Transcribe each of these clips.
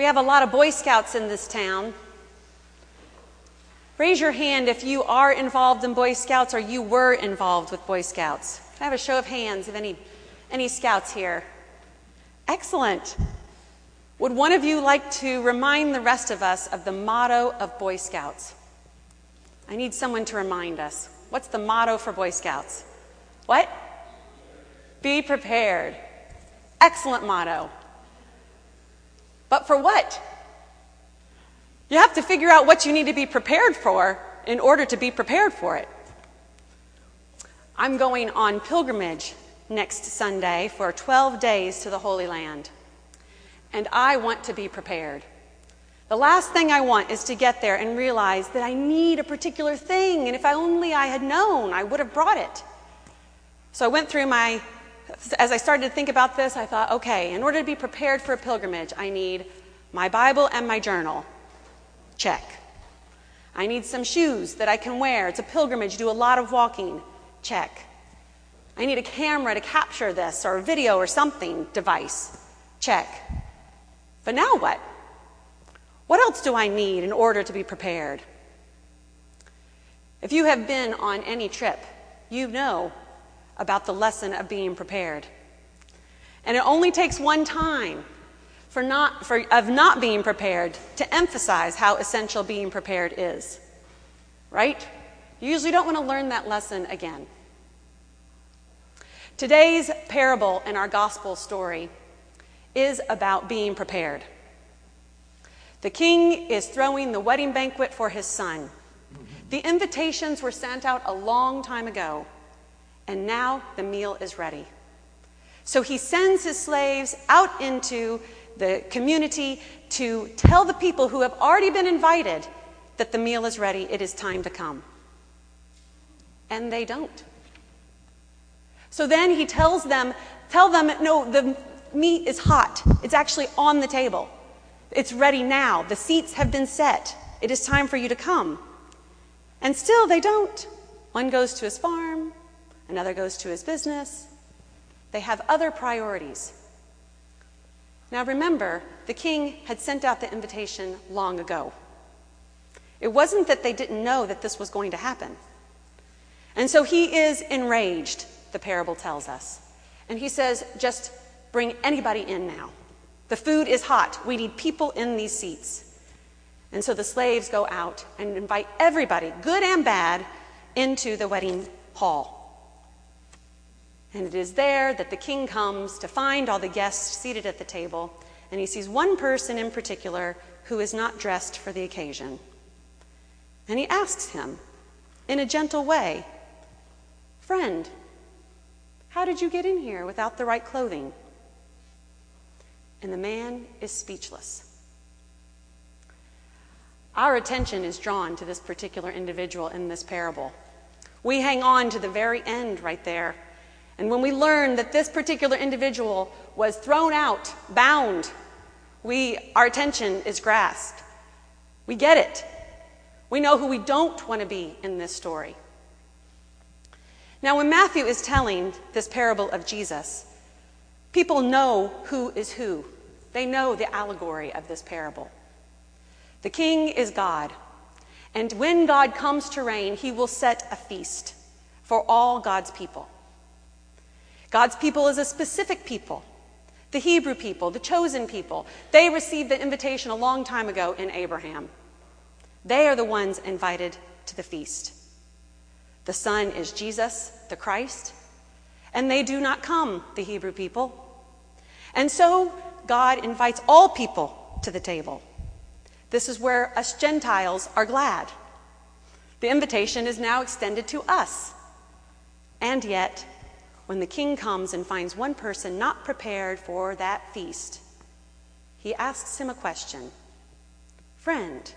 We have a lot of Boy Scouts in this town. Raise your hand if you are involved in Boy Scouts or you were involved with Boy Scouts. Can I have a show of hands of any, any scouts here? Excellent. Would one of you like to remind the rest of us of the motto of Boy Scouts? I need someone to remind us. What's the motto for Boy Scouts? What? Be prepared. Excellent motto. But for what? You have to figure out what you need to be prepared for in order to be prepared for it. I'm going on pilgrimage next Sunday for 12 days to the Holy Land, and I want to be prepared. The last thing I want is to get there and realize that I need a particular thing, and if only I had known, I would have brought it. So I went through my, as I started to think about this, I thought, okay, in order to be prepared for a pilgrimage, I need my Bible and my journal. Check. I need some shoes that I can wear. It's a pilgrimage, do a lot of walking. Check. I need a camera to capture this, or a video or something device. Check. But now what? What else do I need in order to be prepared? If you have been on any trip, you know about the lesson of being prepared. And it only takes one time for not, for, of not being prepared to emphasize how essential being prepared is. Right? You usually don't want to learn that lesson again. Today's parable in our gospel story is about being prepared. The king is throwing the wedding banquet for his son. The invitations were sent out a long time ago, and now the meal is ready. So he sends his slaves out into the community to tell the people who have already been invited that the meal is ready, it is time to come. And they don't. So then he tells them, tell them, no, the meat is hot. It's actually on the table. It's ready now. The seats have been set. It is time for you to come. And still they don't. One goes to his farm, another goes to his business. They have other priorities. Now remember, the king had sent out the invitation long ago. It wasn't that they didn't know that this was going to happen. And so he is enraged, the parable tells us. And he says, just bring anybody in now. The food is hot. We need people in these seats. And so the slaves go out and invite everybody, good and bad, into the wedding hall. And it is there that the king comes to find all the guests seated at the table, and he sees one person in particular who is not dressed for the occasion. And he asks him, in a gentle way, Friend, how did you get in here without the right clothing? And the man is speechless. Our attention is drawn to this particular individual in this parable. We hang on to the very end right there and when we learn that this particular individual was thrown out, bound, we, our attention is grasped. We get it. We know who we don't want to be in this story. Now, when Matthew is telling this parable of Jesus, people know who is who. They know the allegory of this parable. The king is God, and when God comes to reign, he will set a feast for all God's people. God's people is a specific people the Hebrew people, the chosen people. They received the invitation a long time ago in Abraham. They are the ones invited to the feast. The Son is Jesus, the Christ, and they do not come, the Hebrew people. And so God invites all people to the table. This is where us Gentiles are glad. The invitation is now extended to us. And yet, when the king comes and finds one person not prepared for that feast, he asks him a question Friend,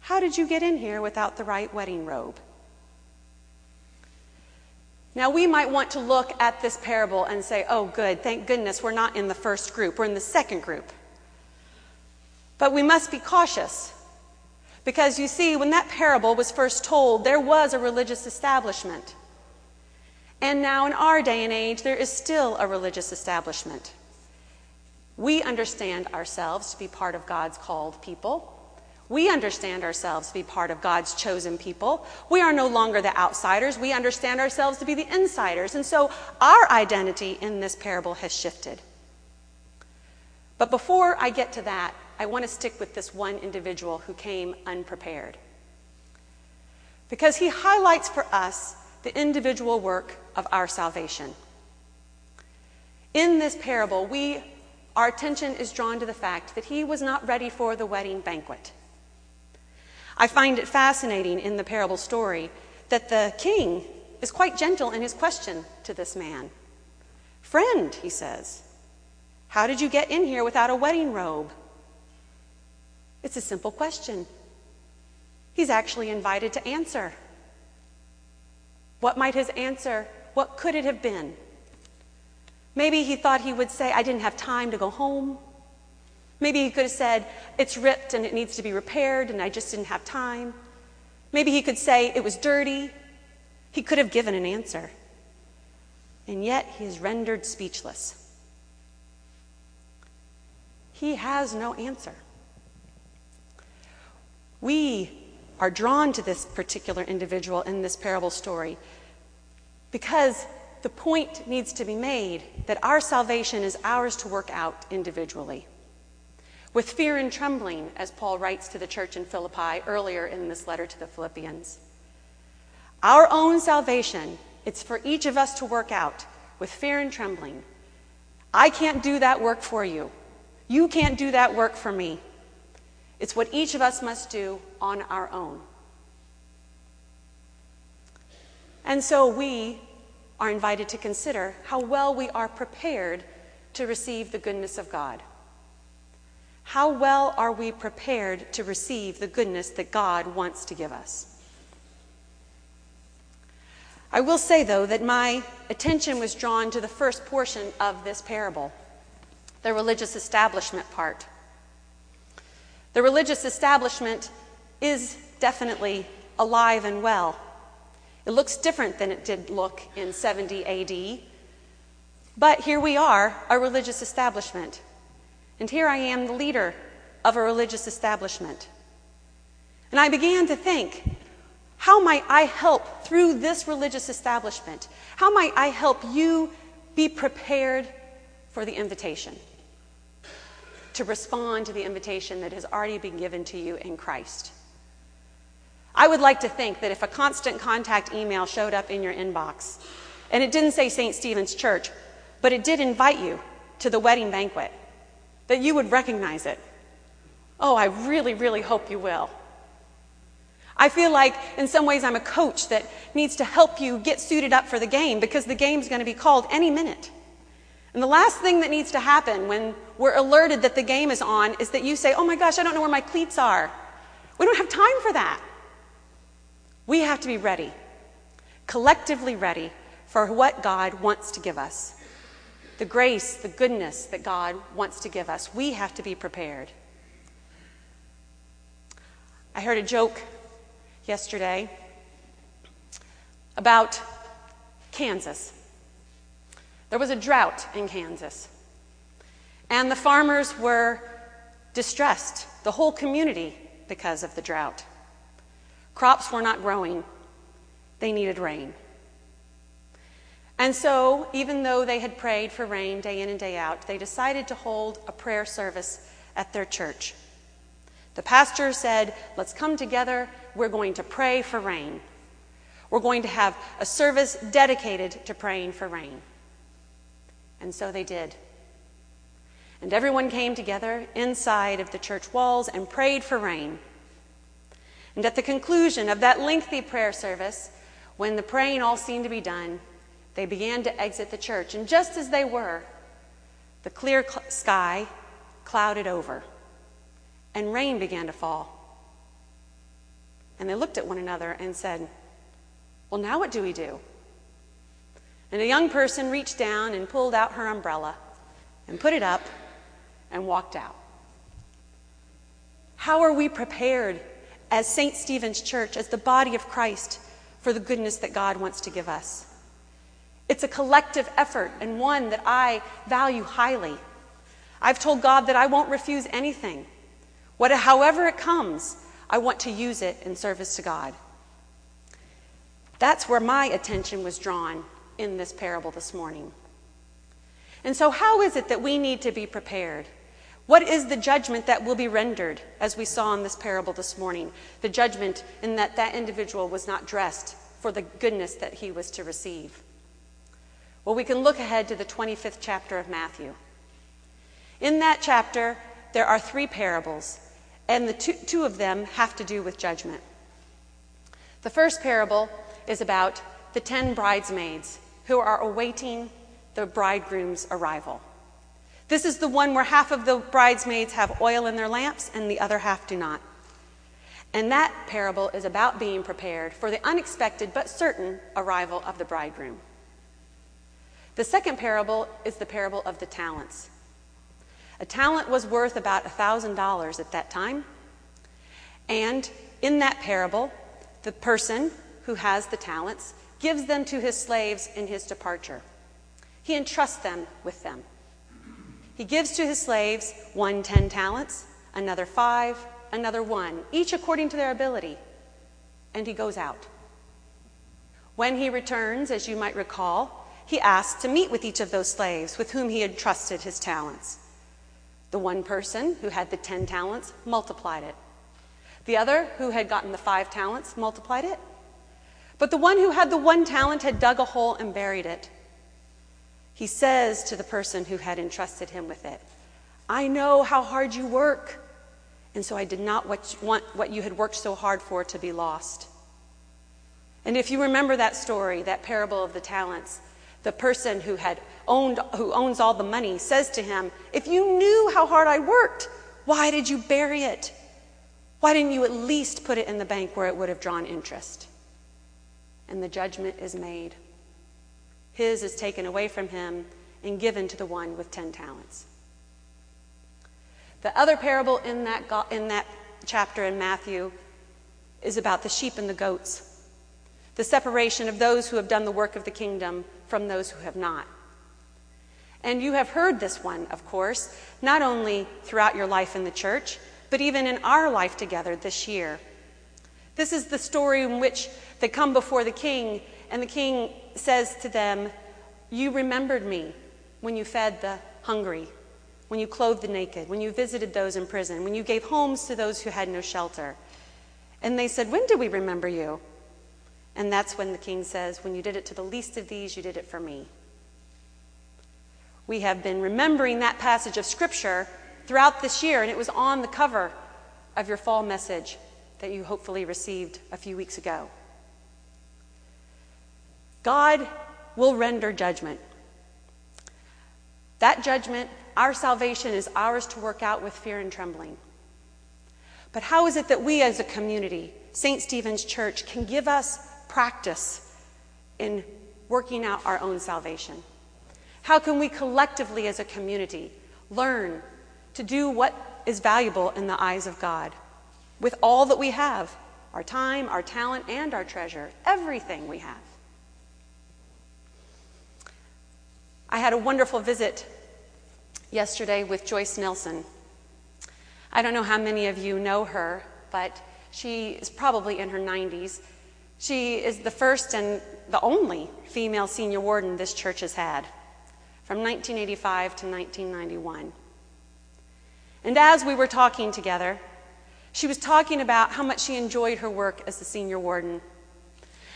how did you get in here without the right wedding robe? Now, we might want to look at this parable and say, oh, good, thank goodness we're not in the first group, we're in the second group. But we must be cautious because you see, when that parable was first told, there was a religious establishment. And now, in our day and age, there is still a religious establishment. We understand ourselves to be part of God's called people. We understand ourselves to be part of God's chosen people. We are no longer the outsiders. We understand ourselves to be the insiders. And so our identity in this parable has shifted. But before I get to that, I want to stick with this one individual who came unprepared. Because he highlights for us the individual work of our salvation. In this parable, we, our attention is drawn to the fact that he was not ready for the wedding banquet. I find it fascinating in the parable story that the king is quite gentle in his question to this man. Friend, he says, how did you get in here without a wedding robe? It's a simple question. He's actually invited to answer. What might his answer, what could it have been? Maybe he thought he would say, I didn't have time to go home. Maybe he could have said, It's ripped and it needs to be repaired and I just didn't have time. Maybe he could say, It was dirty. He could have given an answer. And yet he is rendered speechless. He has no answer. We are drawn to this particular individual in this parable story because the point needs to be made that our salvation is ours to work out individually. With fear and trembling, as Paul writes to the church in Philippi earlier in this letter to the Philippians. Our own salvation, it's for each of us to work out with fear and trembling. I can't do that work for you. You can't do that work for me. It's what each of us must do on our own. And so we are invited to consider how well we are prepared to receive the goodness of God. How well are we prepared to receive the goodness that God wants to give us? I will say, though, that my attention was drawn to the first portion of this parable the religious establishment part. The religious establishment is definitely alive and well. It looks different than it did look in 70 AD. But here we are, a religious establishment. And here I am, the leader of a religious establishment. And I began to think, how might I help through this religious establishment? How might I help you be prepared for the invitation? to respond to the invitation that has already been given to you in Christ. I would like to think that if a constant contact email showed up in your inbox and it didn't say St. Stephen's Church, but it did invite you to the wedding banquet, that you would recognize it. Oh, I really, really hope you will. I feel like in some ways I'm a coach that needs to help you get suited up for the game because the game's going to be called any minute. And the last thing that needs to happen when we're alerted that the game is on is that you say, Oh my gosh, I don't know where my cleats are. We don't have time for that. We have to be ready, collectively ready for what God wants to give us. The grace, the goodness that God wants to give us. We have to be prepared. I heard a joke yesterday about Kansas. There was a drought in Kansas, and the farmers were distressed, the whole community, because of the drought. Crops were not growing, they needed rain. And so, even though they had prayed for rain day in and day out, they decided to hold a prayer service at their church. The pastor said, Let's come together. We're going to pray for rain. We're going to have a service dedicated to praying for rain. And so they did. And everyone came together inside of the church walls and prayed for rain. And at the conclusion of that lengthy prayer service, when the praying all seemed to be done, they began to exit the church. And just as they were, the clear cl- sky clouded over, and rain began to fall. And they looked at one another and said, Well, now what do we do? And a young person reached down and pulled out her umbrella and put it up and walked out. How are we prepared as St. Stephen's Church, as the body of Christ, for the goodness that God wants to give us? It's a collective effort and one that I value highly. I've told God that I won't refuse anything. What, however it comes, I want to use it in service to God. That's where my attention was drawn in this parable this morning. And so, how is it that we need to be prepared? What is the judgment that will be rendered, as we saw in this parable this morning? The judgment in that that individual was not dressed for the goodness that he was to receive. Well, we can look ahead to the 25th chapter of Matthew. In that chapter, there are three parables, and the two, two of them have to do with judgment. The first parable is about the ten bridesmaids who are awaiting the bridegroom's arrival. This is the one where half of the bridesmaids have oil in their lamps and the other half do not. And that parable is about being prepared for the unexpected but certain arrival of the bridegroom. The second parable is the parable of the talents. A talent was worth about $1,000 at that time. And in that parable, the person who has the talents gives them to his slaves in his departure. He entrusts them with them. He gives to his slaves one ten talents, another five, another one, each according to their ability, and he goes out. When he returns, as you might recall, he asks to meet with each of those slaves with whom he had trusted his talents. The one person who had the ten talents multiplied it. The other, who had gotten the five talents, multiplied it. But the one who had the one talent had dug a hole and buried it. He says to the person who had entrusted him with it, I know how hard you work, and so I did not want what you had worked so hard for to be lost. And if you remember that story, that parable of the talents, the person who had owned who owns all the money says to him, "If you knew how hard I worked, why did you bury it? Why didn't you at least put it in the bank where it would have drawn interest?" And the judgment is made. His is taken away from him and given to the one with 10 talents. The other parable in that, in that chapter in Matthew is about the sheep and the goats, the separation of those who have done the work of the kingdom from those who have not. And you have heard this one, of course, not only throughout your life in the church, but even in our life together this year. This is the story in which they come before the king and the king says to them, You remembered me when you fed the hungry, when you clothed the naked, when you visited those in prison, when you gave homes to those who had no shelter. And they said, When did we remember you? And that's when the king says, When you did it to the least of these, you did it for me. We have been remembering that passage of Scripture throughout this year, and it was on the cover of your fall message that you hopefully received a few weeks ago. God will render judgment. That judgment, our salvation, is ours to work out with fear and trembling. But how is it that we as a community, St. Stephen's Church, can give us practice in working out our own salvation? How can we collectively as a community learn to do what is valuable in the eyes of God with all that we have our time, our talent, and our treasure, everything we have? I had a wonderful visit yesterday with Joyce Nelson. I don't know how many of you know her, but she is probably in her 90s. She is the first and the only female senior warden this church has had from 1985 to 1991. And as we were talking together, she was talking about how much she enjoyed her work as the senior warden.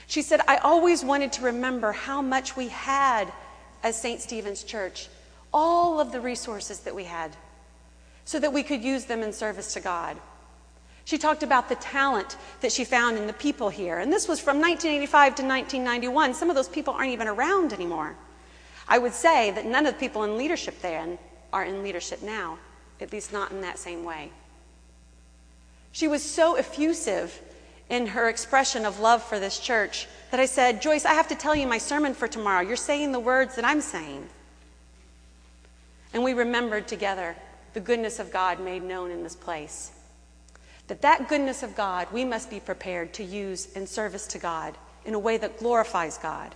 She said, I always wanted to remember how much we had as St. Stephen's Church all of the resources that we had so that we could use them in service to God. She talked about the talent that she found in the people here. And this was from 1985 to 1991. Some of those people aren't even around anymore. I would say that none of the people in leadership then are in leadership now, at least not in that same way. She was so effusive in her expression of love for this church that I said, Joyce, I have to tell you my sermon for tomorrow. You're saying the words that I'm saying. And we remembered together the goodness of God made known in this place. That that goodness of God we must be prepared to use in service to God in a way that glorifies God.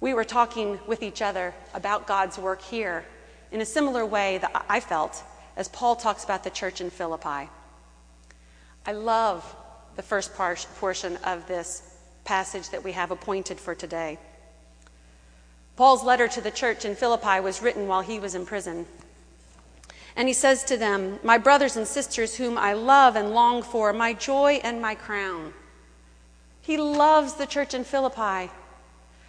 We were talking with each other about God's work here in a similar way that I felt as Paul talks about the church in Philippi. I love the first portion of this passage that we have appointed for today. Paul's letter to the church in Philippi was written while he was in prison. And he says to them, My brothers and sisters, whom I love and long for, my joy and my crown. He loves the church in Philippi,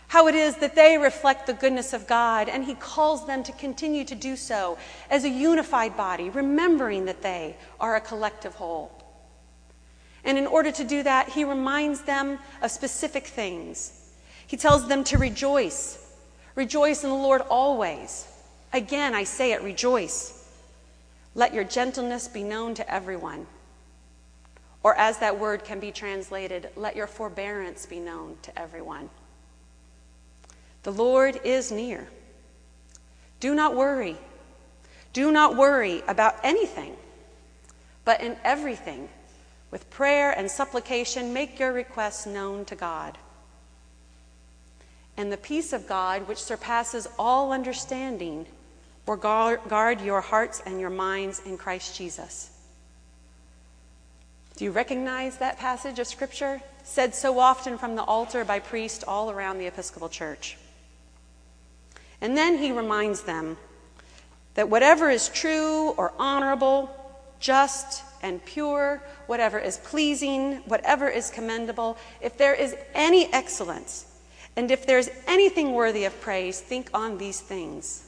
how it is that they reflect the goodness of God, and he calls them to continue to do so as a unified body, remembering that they are a collective whole. And in order to do that, he reminds them of specific things. He tells them to rejoice. Rejoice in the Lord always. Again, I say it, rejoice. Let your gentleness be known to everyone. Or, as that word can be translated, let your forbearance be known to everyone. The Lord is near. Do not worry. Do not worry about anything, but in everything, with prayer and supplication, make your requests known to God. And the peace of God, which surpasses all understanding, will guard your hearts and your minds in Christ Jesus. Do you recognize that passage of Scripture said so often from the altar by priests all around the Episcopal Church? And then he reminds them that whatever is true or honorable, just and pure, whatever is pleasing, whatever is commendable, if there is any excellence, and if there's anything worthy of praise, think on these things.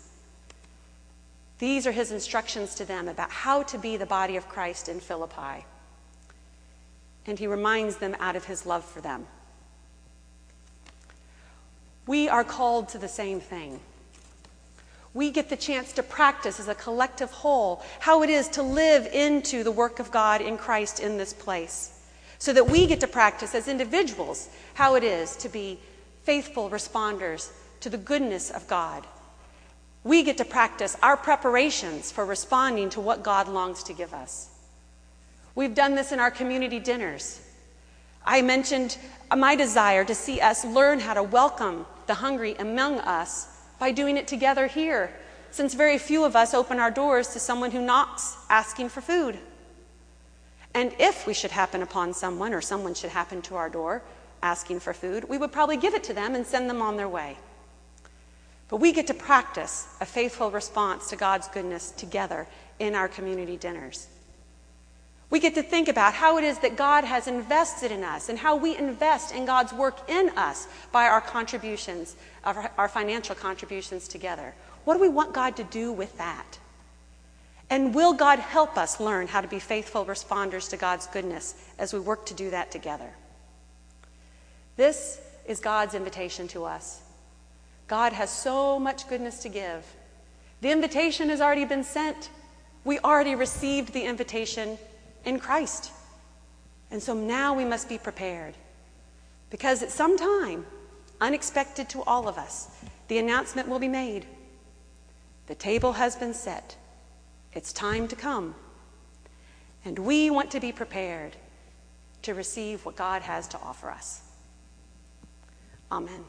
These are his instructions to them about how to be the body of Christ in Philippi. And he reminds them out of his love for them. We are called to the same thing. We get the chance to practice as a collective whole how it is to live into the work of God in Christ in this place. So that we get to practice as individuals how it is to be faithful responders to the goodness of God we get to practice our preparations for responding to what God longs to give us. We've done this in our community dinners. I mentioned my desire to see us learn how to welcome the hungry among us by doing it together here, since very few of us open our doors to someone who knocks asking for food. And if we should happen upon someone or someone should happen to our door asking for food, we would probably give it to them and send them on their way. But we get to practice a faithful response to God's goodness together in our community dinners. We get to think about how it is that God has invested in us and how we invest in God's work in us by our contributions, our financial contributions together. What do we want God to do with that? And will God help us learn how to be faithful responders to God's goodness as we work to do that together? This is God's invitation to us. God has so much goodness to give. The invitation has already been sent. We already received the invitation in Christ. And so now we must be prepared. Because at some time, unexpected to all of us, the announcement will be made. The table has been set. It's time to come. And we want to be prepared to receive what God has to offer us. Amen.